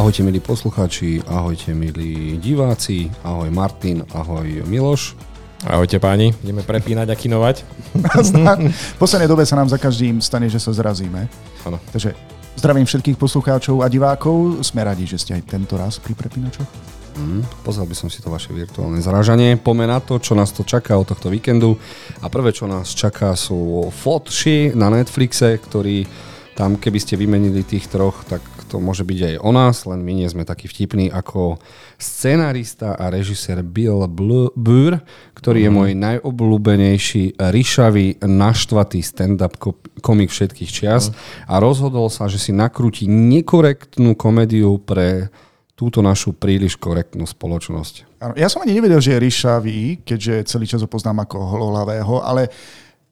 Ahojte milí poslucháči, ahojte milí diváci, ahoj Martin, ahoj Miloš. Ahojte páni, ideme prepínať a kinovať. v poslednej dobe sa nám za každým stane, že sa zrazíme. Áno. Takže zdravím všetkých poslucháčov a divákov. Sme radi, že ste aj tento raz pri prepínačoch. Mm, pozrel by som si to vaše virtuálne zražanie. Poďme na to, čo nás to čaká od tohto víkendu. A prvé, čo nás čaká, sú fotši na Netflixe, ktorý tam, keby ste vymenili tých troch, tak to môže byť aj o nás, len my nie sme takí vtipní ako scenarista a režisér Bill Burr, ktorý mm. je mhm. môj najobľúbenejší ryšavý, naštvatý stand-up komik všetkých čias mm. a rozhodol sa, že si nakrúti nekorektnú komédiu pre túto našu príliš korektnú spoločnosť. ja som ani nevedel, že je ryšavý, keďže celý čas ho poznám ako holohlavého, ale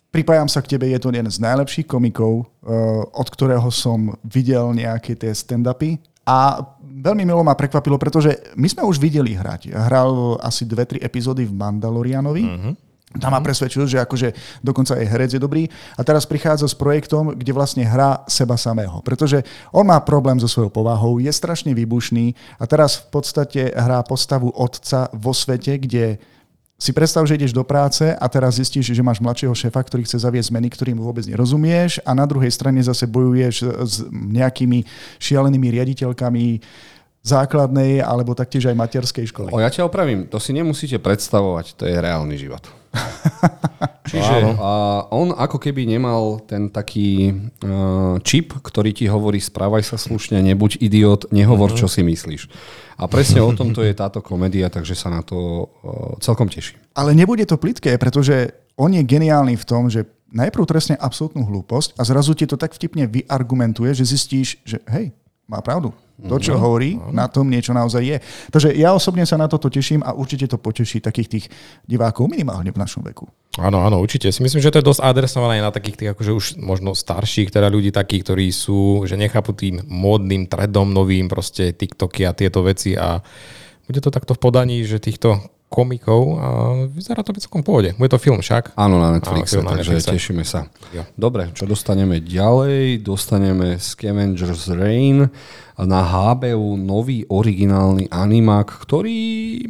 Pripájam sa k tebe, je to jeden z najlepších komikov, eh, od ktorého som videl nejaké tie stand-upy a veľmi milo ma prekvapilo, pretože my sme už videli hrať. Hral asi dve, tri epizódy v Mandalorianovi. Uh-huh. Tam ma presvedčil, že akože dokonca aj herec je dobrý a teraz prichádza s projektom, kde vlastne hrá seba samého. Pretože on má problém so svojou povahou, je strašne výbušný a teraz v podstate hrá postavu otca vo svete, kde si predstav, že ideš do práce a teraz zistíš, že máš mladšieho šéfa, ktorý chce zaviesť zmeny, ktorým vôbec nerozumieš a na druhej strane zase bojuješ s nejakými šialenými riaditeľkami základnej alebo taktiež aj materskej školy. O, ja ťa opravím, to si nemusíte predstavovať, to je reálny život. Čiže a on ako keby nemal ten taký uh, čip, ktorý ti hovorí správaj sa slušne, nebuď idiot, nehovor, uh-huh. čo si myslíš. A presne o tomto je táto komédia, takže sa na to uh, celkom teším. Ale nebude to plitké, pretože on je geniálny v tom, že najprv trestne absolútnu hlúposť a zrazu ti to tak vtipne vyargumentuje, že zistíš, že hej, má pravdu. To, čo no, hovorí, na tom niečo naozaj je. Takže ja osobne sa na toto teším a určite to poteší takých tých divákov minimálne v našom veku. Áno, áno, určite. Si myslím, že to je dosť adresované na takých tých akože už možno starších teda ľudí takých, ktorí sú, že nechápu tým módnym trendom novým, proste TikToky a tieto veci a bude to takto v podaní, že týchto komikov a vyzerá to byť celkom pôjde. Bude to film však. Áno, na Netflixe, Áno, na takže Netflixe. tešíme sa. Jo. Dobre, čo dostaneme ďalej? Dostaneme Scavengers Rain na HBO nový originálny animák, ktorý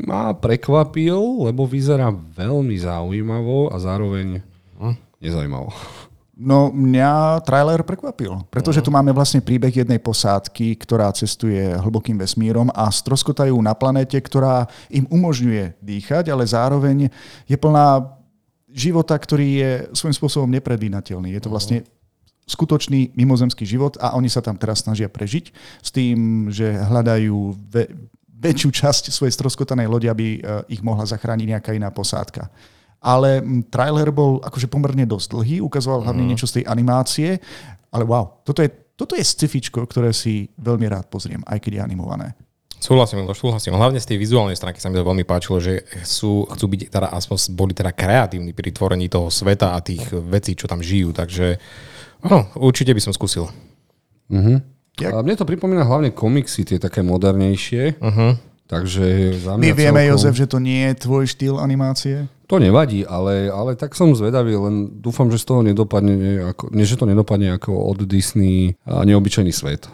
ma prekvapil, lebo vyzerá veľmi zaujímavo a zároveň hm, nezaujímavo. No mňa trailer prekvapil, pretože tu máme vlastne príbeh jednej posádky, ktorá cestuje hlbokým vesmírom a stroskotajú na planéte, ktorá im umožňuje dýchať, ale zároveň je plná života, ktorý je svojím spôsobom nepredvínateľný. Je to vlastne skutočný mimozemský život a oni sa tam teraz snažia prežiť s tým, že hľadajú ve- väčšiu časť svojej stroskotanej lodi, aby e, ich mohla zachrániť nejaká iná posádka ale trailer bol akože pomerne dosť dlhý, ukazoval hlavne mm. niečo z tej animácie, ale wow, toto je, toto je scifičko, ktoré si veľmi rád pozriem, aj keď je animované. Súhlasím, súhlasím. Hlavne z tej vizuálnej stránky sa mi to veľmi páčilo, že sú, chcú byť, teda aspoň boli teda kreatívni pri tvorení toho sveta a tých vecí, čo tam žijú, takže no, určite by som skúsil. Uh-huh. A mne to pripomína hlavne komiksy, tie také modernejšie. Uh-huh. Takže za mňa My vieme, celkom... Jozef, že to nie je tvoj štýl animácie? To nevadí, ale, ale tak som zvedavý, len dúfam, že z toho nedopadne, ako, nie, že to nedopadne ako od Disney a neobyčajný svet.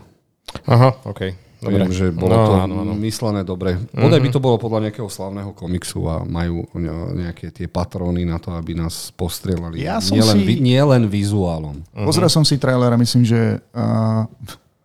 Aha, OK. Dobre. Viem, že bolo no, to áno, áno. myslené dobre. Bodaj by to bolo podľa nejakého slavného komiksu a majú nejaké tie patróny na to, aby nás postrelali. Ja som nie, si... len, nie len vizuálom. Uh-huh. Pozrel som si trailer a myslím, že... Uh,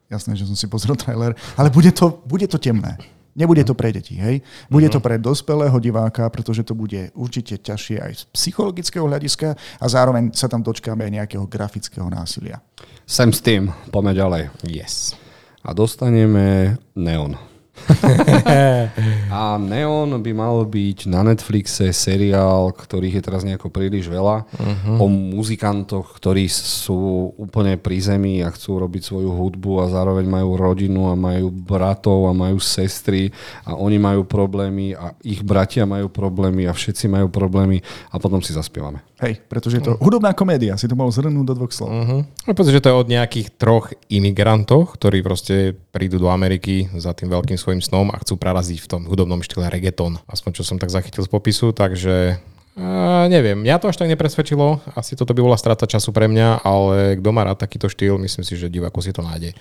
jasné, že som si pozrel trailer, ale bude to, bude to temné. Nebude to pre deti, hej? Bude to mhm. pre dospelého diváka, pretože to bude určite ťažšie aj z psychologického hľadiska a zároveň sa tam dočkáme aj nejakého grafického násilia. Sem s tým, poďme ďalej. Yes. A dostaneme Neon. a Neon by mal byť na Netflixe seriál, ktorých je teraz nejako príliš veľa, uh-huh. o muzikantoch, ktorí sú úplne pri zemi a chcú robiť svoju hudbu a zároveň majú rodinu a majú bratov a majú sestry a oni majú problémy a ich bratia majú problémy a všetci majú problémy a potom si zaspievame. Hej, pretože je to hudobná komédia, si to mohol zhrnúť do dvoch slov. Uh-huh. No, že to je od nejakých troch imigrantov, ktorí proste prídu do Ameriky za tým veľkým svojim snom a chcú preraziť v tom hudobnom štýle reggaeton. Aspoň čo som tak zachytil z popisu, takže Uh, neviem, mňa to až tak nepresvedčilo. Asi toto by bola strata času pre mňa, ale kto má rád takýto štýl, myslím si, že diváko si to nájde.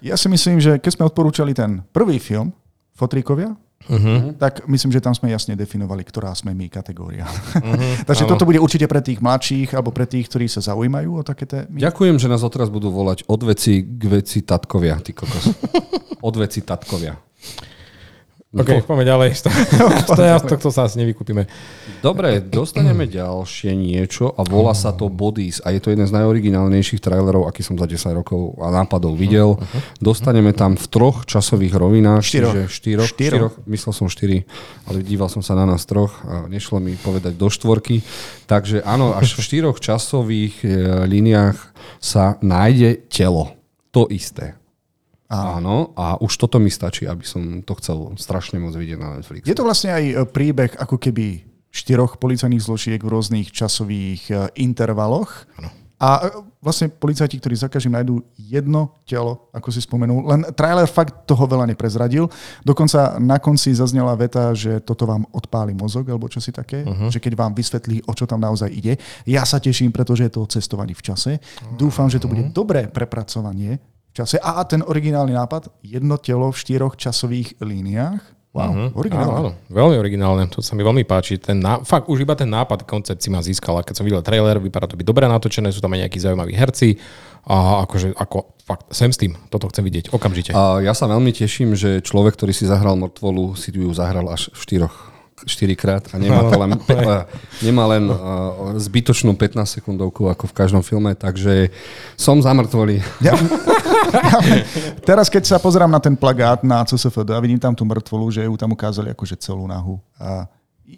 Ja si myslím, že keď sme odporúčali ten prvý film, Fotríkovia, uh-huh. tak myslím, že tam sme jasne definovali, ktorá sme my kategória. Uh-huh. Takže Áno. toto bude určite pre tých mladších alebo pre tých, ktorí sa zaujímajú o také témy. Ďakujem, že nás odteraz budú volať od veci k veci tatkovia, ty kokos. Od veci tatkovia. OK, poďme ďalej. to, ja, to sa asi nevykúpime. Dobre, dostaneme ďalšie niečo a volá sa to Bodies a je to jeden z najoriginálnejších trailerov, aký som za 10 rokov a nápadov videl. Dostaneme tam v troch časových rovinách. Štyroch. čiže Štyroch, Štyroch. štyroch. Myslel som štyri, ale díval som sa na nás troch a nešlo mi povedať do štvorky. Takže áno, až v štyroch časových e, líniách sa nájde telo. To isté. Áno, a už toto mi stačí, aby som to chcel strašne moc vidieť na Netflix. Je to vlastne aj e, príbeh ako keby štyroch policajných zložiek v rôznych časových e, intervaloch. Áno. A e, vlastne policajti, ktorí za každým nájdú jedno telo, ako si spomenul. Len trailer fakt toho veľa neprezradil. Dokonca na konci zaznela veta, že toto vám odpáli mozog, alebo čo si také. Uh-huh. Že keď vám vysvetlí, o čo tam naozaj ide. Ja sa teším, pretože je to cestovanie v čase. Dúfam, že to bude dobré prepracovanie čase. A ten originálny nápad, jedno telo v štyroch časových líniách. Wow. Áno, originálne. áno, veľmi originálne, to sa mi veľmi páči. Ten ná... Fakt, už iba ten nápad, koncept si ma získal. A keď som videl trailer, vypadá to byť dobre natočené, sú tam aj nejakí zaujímaví herci. A akože, ako, fakt, sem s tým, toto chcem vidieť, okamžite. A ja sa veľmi teším, že človek, ktorý si zahral mŕtvolu, si ju zahral až v štyroch štyrikrát a nemá, to len, pe- nemá len uh, zbytočnú 15 sekundovku ako v každom filme, takže som za mŕtvoli. Ja, ja, teraz, keď sa pozerám na ten plagát na CSFD a vidím tam tú mŕtvolu, že ju tam ukázali akože celú nahu. A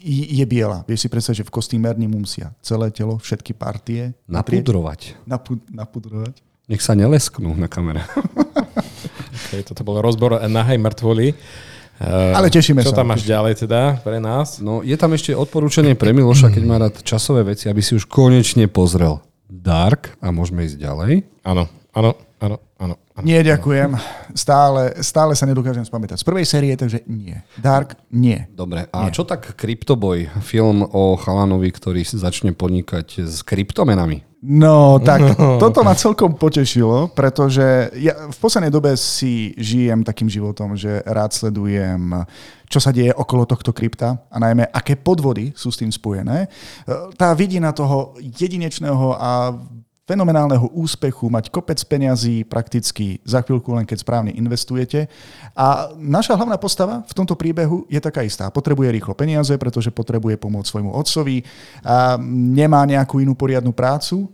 je biela. Vieš si predstaviť, že v kostýmerni musia celé telo, všetky partie Napudrovať. napu- napudrovať. Nech sa nelesknú na kamere. Okay, toto bol rozbor nahej mŕtvoli. Uh, Ale tešíme čo sa. tam máš ďalej teda pre nás? No, je tam ešte odporúčanie pre Miloša, keď má rád časové veci, aby si už konečne pozrel Dark a môžeme ísť ďalej. Áno, áno, áno, áno. Nie, ďakujem. Stále, stále sa nedokážem spamätať. Z prvej série, takže nie. Dark, nie. Dobre, a čo tak Cryptoboy, film o chalanovi, ktorý si začne podnikať s kryptomenami? No, tak toto ma celkom potešilo, pretože ja v poslednej dobe si žijem takým životom, že rád sledujem, čo sa deje okolo tohto krypta a najmä, aké podvody sú s tým spojené. Tá vidina toho jedinečného a fenomenálneho úspechu, mať kopec peňazí prakticky za chvíľku, len keď správne investujete. A naša hlavná postava v tomto príbehu je taká istá. Potrebuje rýchlo peniaze, pretože potrebuje pomôcť svojmu otcovi. A nemá nejakú inú poriadnu prácu.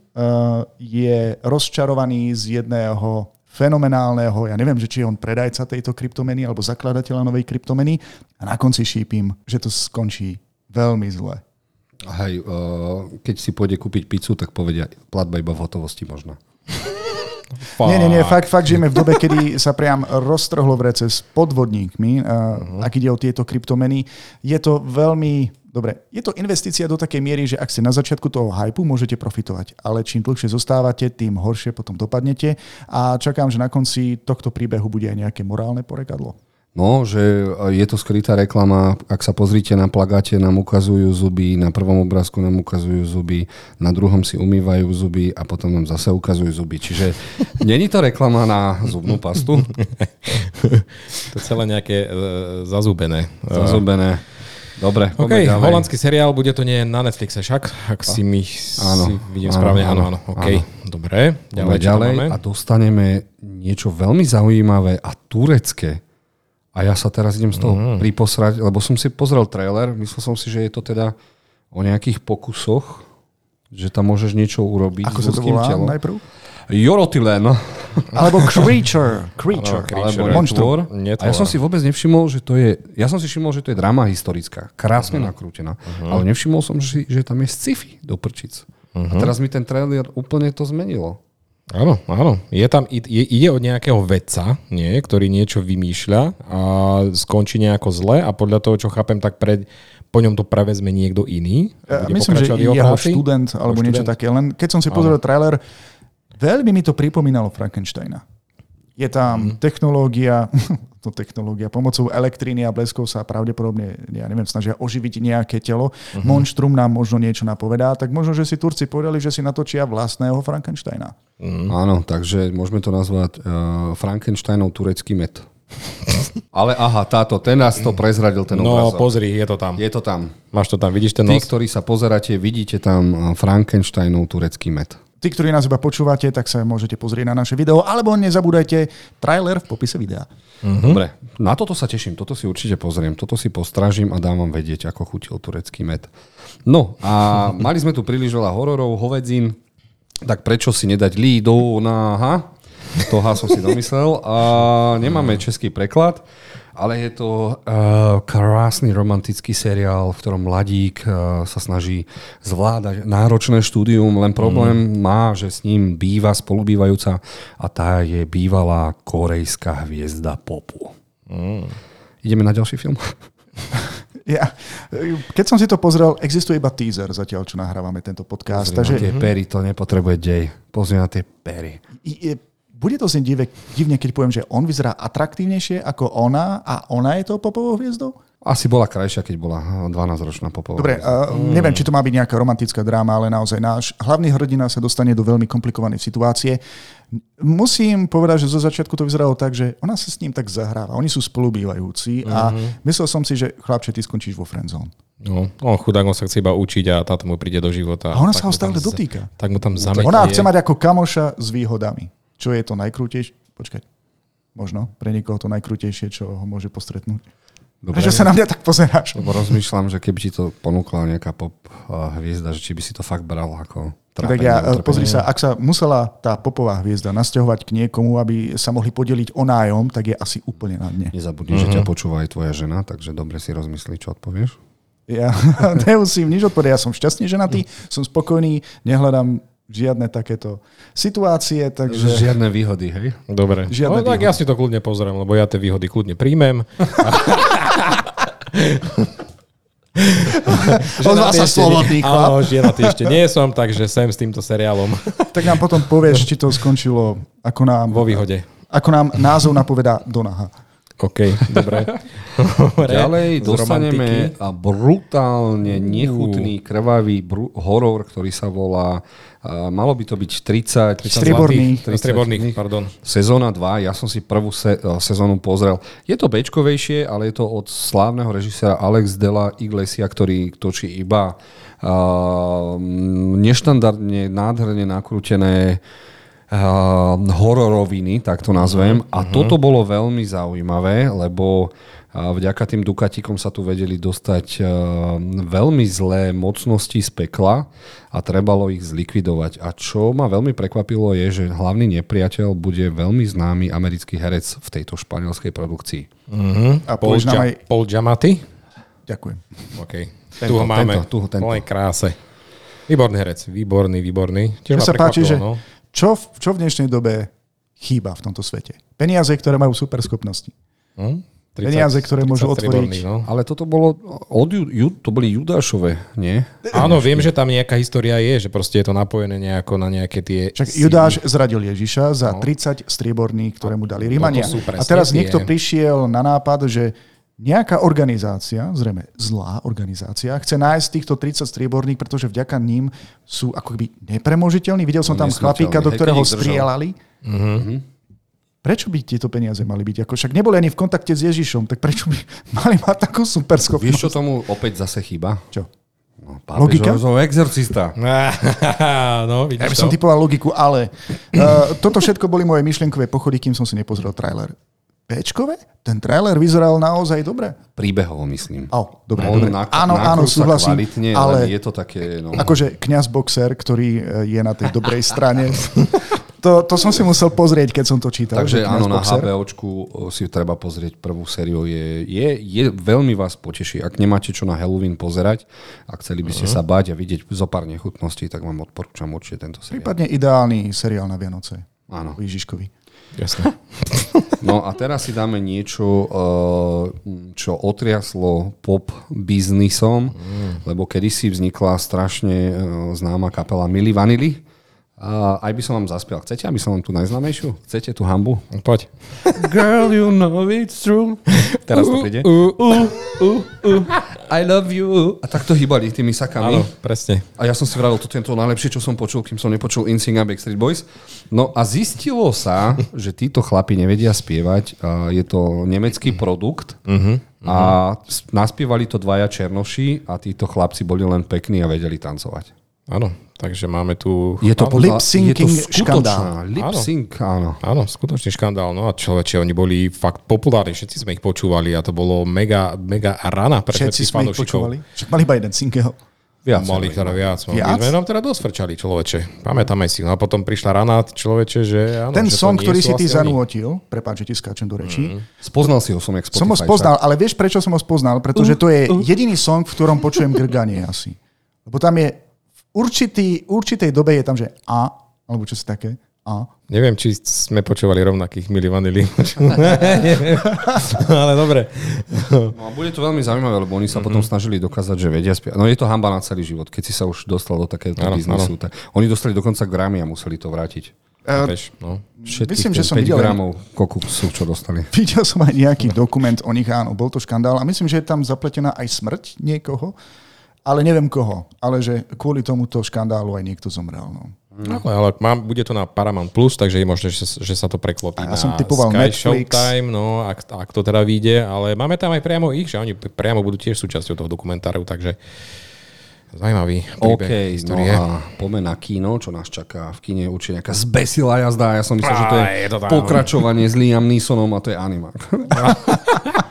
Je rozčarovaný z jedného fenomenálneho, ja neviem, že či je on predajca tejto kryptomeny alebo zakladateľa novej kryptomeny a na konci šípim, že to skončí veľmi zle. Hej, uh, keď si pôjde kúpiť pizzu, tak povedia platba iba v hotovosti možno. Fá. Nie, nie, nie, fakt, fakt žijeme v dobe, kedy sa priam roztrhlo v rece s podvodníkmi, uh, ak ide o tieto kryptomeny. Je to veľmi, dobre, je to investícia do takej miery, že ak ste na začiatku toho hypu, môžete profitovať, ale čím dlhšie zostávate, tým horšie potom dopadnete a čakám, že na konci tohto príbehu bude aj nejaké morálne porekadlo. No, že je to skrytá reklama. Ak sa pozrite na plagáte, nám ukazujú zuby, na prvom obrázku nám ukazujú zuby, na druhom si umývajú zuby a potom nám zase ukazujú zuby. Čiže není to reklama na zubnú pastu? To celé nejaké uh, zazúbené. Zazubené. Dobre, OK, ďalej. holandský seriál, bude to nie na Netflixe však, ak si mi Áno, si vidím áno, správne. áno, Áno, áno, OK. Dobre, Ďalej, ďalej, a dostaneme niečo veľmi zaujímavé a turecké. A ja sa teraz idem z toho mm. priposrať, lebo som si pozrel trailer, myslel som si, že je to teda o nejakých pokusoch, že tam môžeš niečo urobiť Ako s sa to ľudským volá telom. najprv? Jorotylen. Alebo Creature. Creature. Alebo Creature. Monštvor. Nie A ja som si vôbec nevšimol, že to je... Ja som si všimol, že to je drama historická. Krásne uh-huh. nakrútená. Uh-huh. Ale nevšimol som, že, že tam je sci-fi do prčic. Uh-huh. A teraz mi ten trailer úplne to zmenilo. Áno, áno. Je tam, ide, ide od nejakého vedca, nie, ktorý niečo vymýšľa a skončí nejako zle a podľa toho, čo chápem, tak pred, po ňom to prevezme niekto iný. Ja, myslím, že jeho jeho študent alebo Jeho niečo študent. také. Len keď som si pozrel trailer, veľmi mi to pripomínalo Frankensteina. Je tam Mhm. technológia, táto technológia. Pomocou elektriny a bleskov sa pravdepodobne, ja neviem, snažia oživiť nejaké telo. Uh-huh. Monštrum nám možno niečo napovedá, tak možno, že si Turci povedali, že si natočia vlastného Frankensteina. Uh-huh. Áno, takže môžeme to nazvať uh, Frankensteinov turecký med. Ale aha, táto, ten nás to prezradil, ten No obrazok. pozri, je to tam. Je to tam. Máš to tam, vidíš ten Tí, nos? ktorí sa pozeráte, vidíte tam uh, Frankensteinov turecký med. Tí, ktorí nás iba počúvate, tak sa môžete pozrieť na naše video, alebo nezabúdajte trailer v popise videa. Hm? Dobre, na toto sa teším, toto si určite pozriem, toto si postražím a dám vám vedieť, ako chutil turecký med. No a mali sme tu príliš veľa hororov, hovedzín, tak prečo si nedať Lido na ha? Toho som si domyslel. A nemáme český preklad, ale je to uh, krásny romantický seriál, v ktorom mladík uh, sa snaží zvládať náročné štúdium, len problém má, že s ním býva spolubývajúca a tá je bývalá korejská hviezda popu. Ideme na ďalší film? Ja, keď som si to pozrel, existuje iba teaser zatiaľ, čo nahrávame tento podcast. Takže... takže Tie pery, to nepotrebuje dej. Pozri na tie pery. je, bude to znieť dive, divne, keď poviem, že on vyzerá atraktívnejšie ako ona a ona je tou popovou hviezdou? Asi bola krajšia, keď bola 12-ročná popová. Dobre, uh, neviem, či to má byť nejaká romantická dráma, ale naozaj náš hlavný hrdina sa dostane do veľmi komplikovanej situácie. Musím povedať, že zo začiatku to vyzeralo tak, že ona sa s ním tak zahráva. Oni sú spolubývajúci a myslel som si, že chlapče, ty skončíš vo friendzone. No, on chudák, on sa chce iba učiť a táto mu príde do života. A ona sa ho stále dotýka. Tak mu tam zametie. Ona chce mať ako kamoša s výhodami. Čo je to najkrútejšie? Počkať. Možno pre niekoho to najkrútejšie, čo ho môže postretnúť. Dobre. Prečo sa na mňa tak pozeráš? Lebo rozmýšľam, že keby ti to ponúkla nejaká pop uh, hviezda, že či by si to fakt bral ako Tak trápenie, ja, utrpenie. pozri sa, ak sa musela tá popová hviezda nasťahovať k niekomu, aby sa mohli podeliť o nájom, tak je asi úplne na dne. Nezabudni, že ťa počúva aj tvoja žena, takže dobre si rozmyslí, čo odpovieš. Ja nemusím nič odpovedať, ja som šťastne ženatý, som spokojný, nehľadám žiadne takéto situácie, takže... Žiadne výhody, hej? Dobre. Žiadne no, tak výhody. ja si to kľudne pozriem, lebo ja tie výhody kľudne príjmem. Ozval sa slobodný chlap. Áno, ženatý ešte nie som, takže sem s týmto seriálom Tak nám potom povieš, či to skončilo, ako nám, vo výhode. ako nám názov napovedá Donaha. OK, dobre. Ďalej dostaneme brutálne nechutný, krvavý bru- horor, ktorý sa volá, uh, malo by to byť 30, 30 Strieborný. zlatých, Strieborných, pardon. Sezóna 2, ja som si prvú se, uh, sezónu pozrel. Je to bečkovejšie, ale je to od slávneho režisera Alex Dela Iglesia, ktorý točí iba uh, neštandardne, nádherne nakrútené uh, hororoviny, tak to nazvem. A toto bolo veľmi zaujímavé, lebo uh, vďaka tým Dukatíkom sa tu vedeli dostať uh, veľmi zlé mocnosti z pekla a trebalo ich zlikvidovať. A čo ma veľmi prekvapilo je, že hlavný nepriateľ bude veľmi známy americký herec v tejto španielskej produkcii. A Paul, ja, aj... Paul Giamatti? Ďakujem. OK. tu Tento, ho máme. tento, tu ho, tento. Kráse. Výborný herec. Výborný, výborný. Tiež ma sa páči, že no. čo, v- čo v dnešnej dobe chýba v tomto svete? Peniaze, ktoré majú super schopnosti. Hm? 30 Peniaze, ktoré môžu 30 otvoriť. No. Ale toto bolo od Ju, Ju, to boli Judášové, nie? Áno, viem, že tam nejaká história je, že proste je to napojené nejako na nejaké tie... Síly. Judáš zradil Ježiša za 30 strieborných, ktoré mu dali Rímania. No sú presne A teraz tie. niekto prišiel na nápad, že nejaká organizácia, zrejme zlá organizácia, chce nájsť týchto 30 strieborných, pretože vďaka ním sú ako keby nepremožiteľní. Videl som No, tam chlapíka, do ktorého strieľali. Prečo by tieto peniaze mali byť? Ako však neboli ani v kontakte s Ježišom, tak prečo by mali mať takú super Vieš, čo schopnosť? tomu opäť zase chýba? Čo? No, Logika? Pápežov exorcista. no, Ja vidíš by to? som typoval logiku, ale uh, toto všetko boli moje myšlienkové pochody, kým som si nepozrel trailer. Péčkové? Ten trailer vyzeral naozaj dobre. Príbehovo myslím. Au, dobre, dobre. nak- áno, áno, súhlasím. Kvalitne, ale je to také... No, akože kňaz boxer, ktorý e, je na tej dobrej strane, to, to som si musel pozrieť, keď som to čítal. Takže áno, na. HBOčku si treba pozrieť prvú sériu. Je, je, je veľmi vás poteší. Ak nemáte čo na Halloween pozerať a chceli by ste sa báť a vidieť zo pár nechutností, tak vám odporúčam určite tento seriál. Prípadne ideálny seriál na Vianoce. Áno. Ježiškovi. Jasné. No a teraz si dáme niečo, eh, čo otriaslo pop biznisom, lebo kedysi vznikla strašne eh, známa kapela Milli Vanilli A aj by som vám zaspial. Chcete, aby som vám tú najznámejšiu? Chcete tú hambu? Poď. Girl, you know it's true. Teraz to príde. Uh, uh, uh, uh, I love you. A takto hýbali tými sakami. Áno, presne. A ja som si vravil, toto je to najlepšie, čo som počul, kým som nepočul InSync a Backstreet Boys. No a zistilo sa, že títo chlapi nevedia spievať. Je to nemecký produkt. Mhm. A s- naspievali to dvaja černoši a títo chlapci boli len pekní a vedeli tancovať. Áno, takže máme tu... Je to, áno, podľa, je to škandál. Lip sync, áno. Áno, skutočný škandál. No a človeče, oni boli fakt populárni, všetci sme ich počúvali a to bolo mega, mega rana pre Všetci sme ich fanúšikov. počúvali. Však mali iba jeden single. Viac. Mali teda viac. No. Viac? My sme nám teda dosť frčali, človeče. Pamätáme si. No a potom prišla rana, človeče, že áno, Ten že song, ktorý si ty zanútil, prepáč, že ti skáčem do rečí, Spoznal si ho som, jak som ho Spotify, spoznal, ale vieš, prečo som ho spoznal? Pretože to je jediný song, v ktorom počujem grganie asi. Lebo tam je určitý, určitej dobe je tam, že A, alebo čo si také, A. Neviem, či sme počúvali rovnakých Milli Vanilli. ale dobre. No a bude to veľmi zaujímavé, lebo oni sa potom snažili dokázať, že vedia spievať. No je to hamba na celý život, keď si sa už dostal do takéhoto Áno, biznisu. Tak oni dostali dokonca Grammy a museli to vrátiť. Chápeš? No. Všetkých Myslím, že som 5 videl- gramov kokusu, čo dostali. Videl som aj nejaký dokument o nich, áno, bol to škandál a myslím, že je tam zapletená aj smrť niekoho, ale neviem koho, ale že kvôli tomuto škandálu aj niekto zomrel. No. Ale, ale mám, bude to na Paramount Plus, takže je možné, že, sa- že sa to preklopí A ja na som typoval Sky Netflix. Showtime, no, ak, ak to teda vyjde, ale máme tam aj priamo ich, že oni priamo budú tiež súčasťou toho dokumentáru, takže zaujímavý OK, príbeh no histórie. a poďme na kino, čo nás čaká. V kine je určite nejaká zbesilá jazda. Ja som myslel, že to je, je to tam. pokračovanie s Liam Neesonom a to je animák.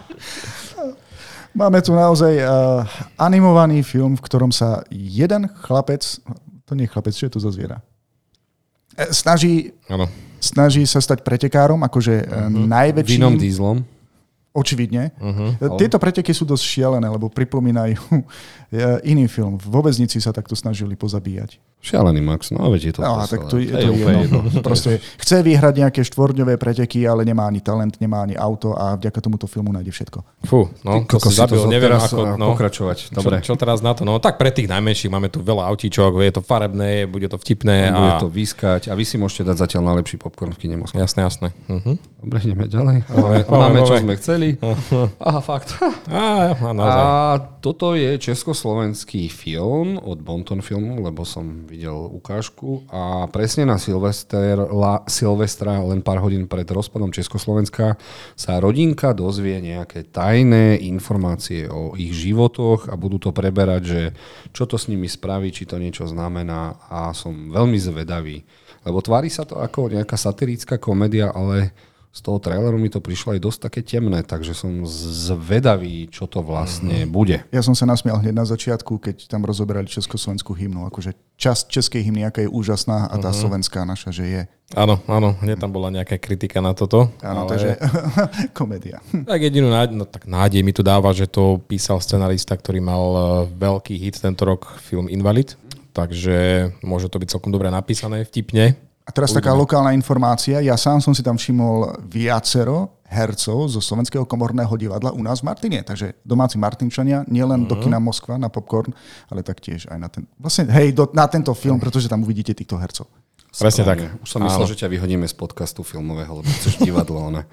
Máme tu naozaj uh, animovaný film, v ktorom sa jeden chlapec, to nie je chlapec, čo je to za zviera? E, Snaží, Áno. snaží sa stať pretekárom, akože uh-huh. najväčším... Vinom Dieslom. Očividne. Uh-huh. Tieto preteky sú dosť šialené, lebo pripomínajú eh, iný film. Vo väznici sa takto snažili pozabíjať. Šialený Max, no veď je to No, tak to, je to úplne jedno. Proste chce vyhrať nejaké štvorňové preteky, ale nemá ani talent, nemá ani auto a vďaka tomuto filmu nájde všetko. Fú, no, Ty to si zabil, to neviem ako, no, pokračovať. Dobre. Čo, čo teraz na to? No tak pre tých najmenších máme tu veľa autíčok, je to farebné, bude to vtipné Bude a... to vyskať a vy si môžete dať zatiaľ najlepší popcorn v kine Moskva. Jasné, jasné. Uh-huh. Dobre, ideme ďalej. Máme, ove, čo sme chceli. Aha, fakt. A. A toto je československý film od Bonton filmu, lebo som videl ukážku a presne na Silvester, la, Silvestra, len pár hodín pred rozpadom Československa, sa rodinka dozvie nejaké tajné informácie o ich životoch a budú to preberať, že čo to s nimi spraví, či to niečo znamená a som veľmi zvedavý. Lebo tvári sa to ako nejaká satirická komédia, ale z toho traileru mi to prišlo aj dosť také temné, takže som zvedavý, čo to vlastne bude. Ja som sa nasmial hneď na začiatku, keď tam rozoberali československú hymnu. Akože časť českej hymny, aká je úžasná a tá slovenská naša, že je. Áno, áno, hneď tam bola nejaká kritika na toto. Áno, ale... takže komédia. Tak jedinú nádej, no, tak nádej mi tu dáva, že to písal scenarista, ktorý mal eh, veľký hit tento rok, film Invalid. Takže môže to byť celkom dobre napísané, vtipne. A teraz taká lokálna informácia. Ja sám som si tam všimol viacero hercov zo Slovenského komorného divadla u nás v Martine. Takže domáci Martinčania, nielen do kina Moskva na popcorn, ale taktiež aj na ten, vlastne, hej, do, na tento film, pretože tam uvidíte týchto hercov. Presne tak. Už som myslel, že ťa vyhodíme z podcastu filmového, lebo chceš divadlo, ne?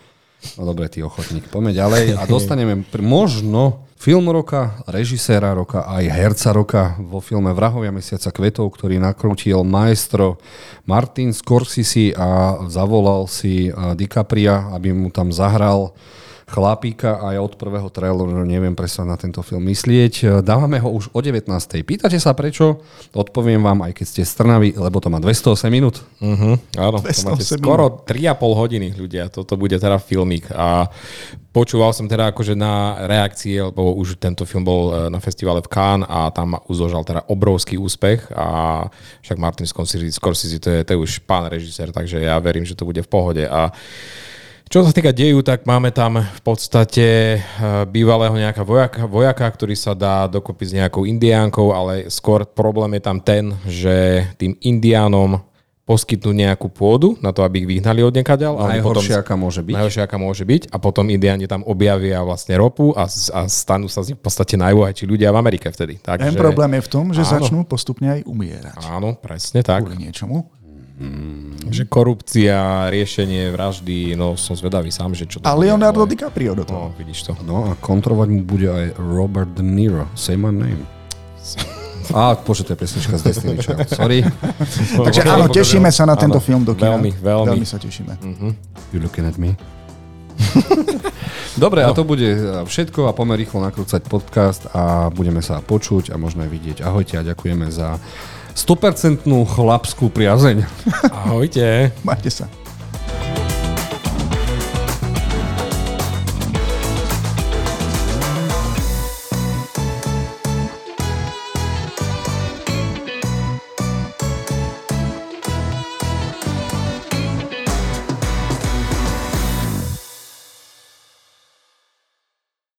No dobre, ty ochotník. Poďme ďalej a dostaneme možno film roka, režiséra roka a aj herca roka vo filme Vrahovia mesiaca kvetov, ktorý nakrútil maestro Martin Scorsese a zavolal si eh, DiCapria, aby mu tam zahral chlapíka a ja od prvého traileru neviem presne na tento film myslieť. Dávame ho už o 19. Pýtate sa prečo? Odpoviem vám, aj keď ste z Trnavy, lebo to má 208 minút. Uh-huh, áno, to 208 máte skoro 3,5 hodiny ľudia. Toto bude teda filmík. A počúval som teda akože na reakcie, lebo už tento film bol e, na festivale v Cannes a tam uzožal teda obrovský úspech a však Martin Scorsese, Scorsese to, je, to je už pán režisér, takže ja verím, že to bude v pohode. A čo sa týka deju, tak máme tam v podstate eh, bývalého nejaká vojaka, vojaka, ktorý sa dá dokopy s nejakou indiánkou, ale skôr problém je tam ten, že tým indiánom poskytnú nejakú pôdu na to, aby ich vyhnali od niekaďal. a oni Najhoršie, aká môže byť. Najhoršia, aká môže byť. A potom indiáni tam objavia vlastne ropu a, a stanú sa z nich v podstate najbohatší ľudia v Amerike vtedy. Takže, Ten problém je v tom, že Áno. začnú postupne aj umierať. Áno, presne tak. Kvôli niečomu. Že korupcia, riešenie vraždy, no som zvedavý sám, že čo to A bude, Leonardo ale- DiCaprio do toho. No, vidíš to. No a kontrolovať mu bude aj Robert De Niro. Say my name. Á, bože, to je pesnička z Destiny Child. Sorry. Takže áno, tešíme sa na tento Áno, film do kina. Veľmi, veľmi. Veľmi sa tešíme. You looking at me? Dobre, a to bude všetko a poďme rýchlo nakrúcať podcast a budeme sa počuť a možno aj vidieť. Ahojte a ďakujeme za 100% chlapskú priazeň. Ahojte. Majte sa.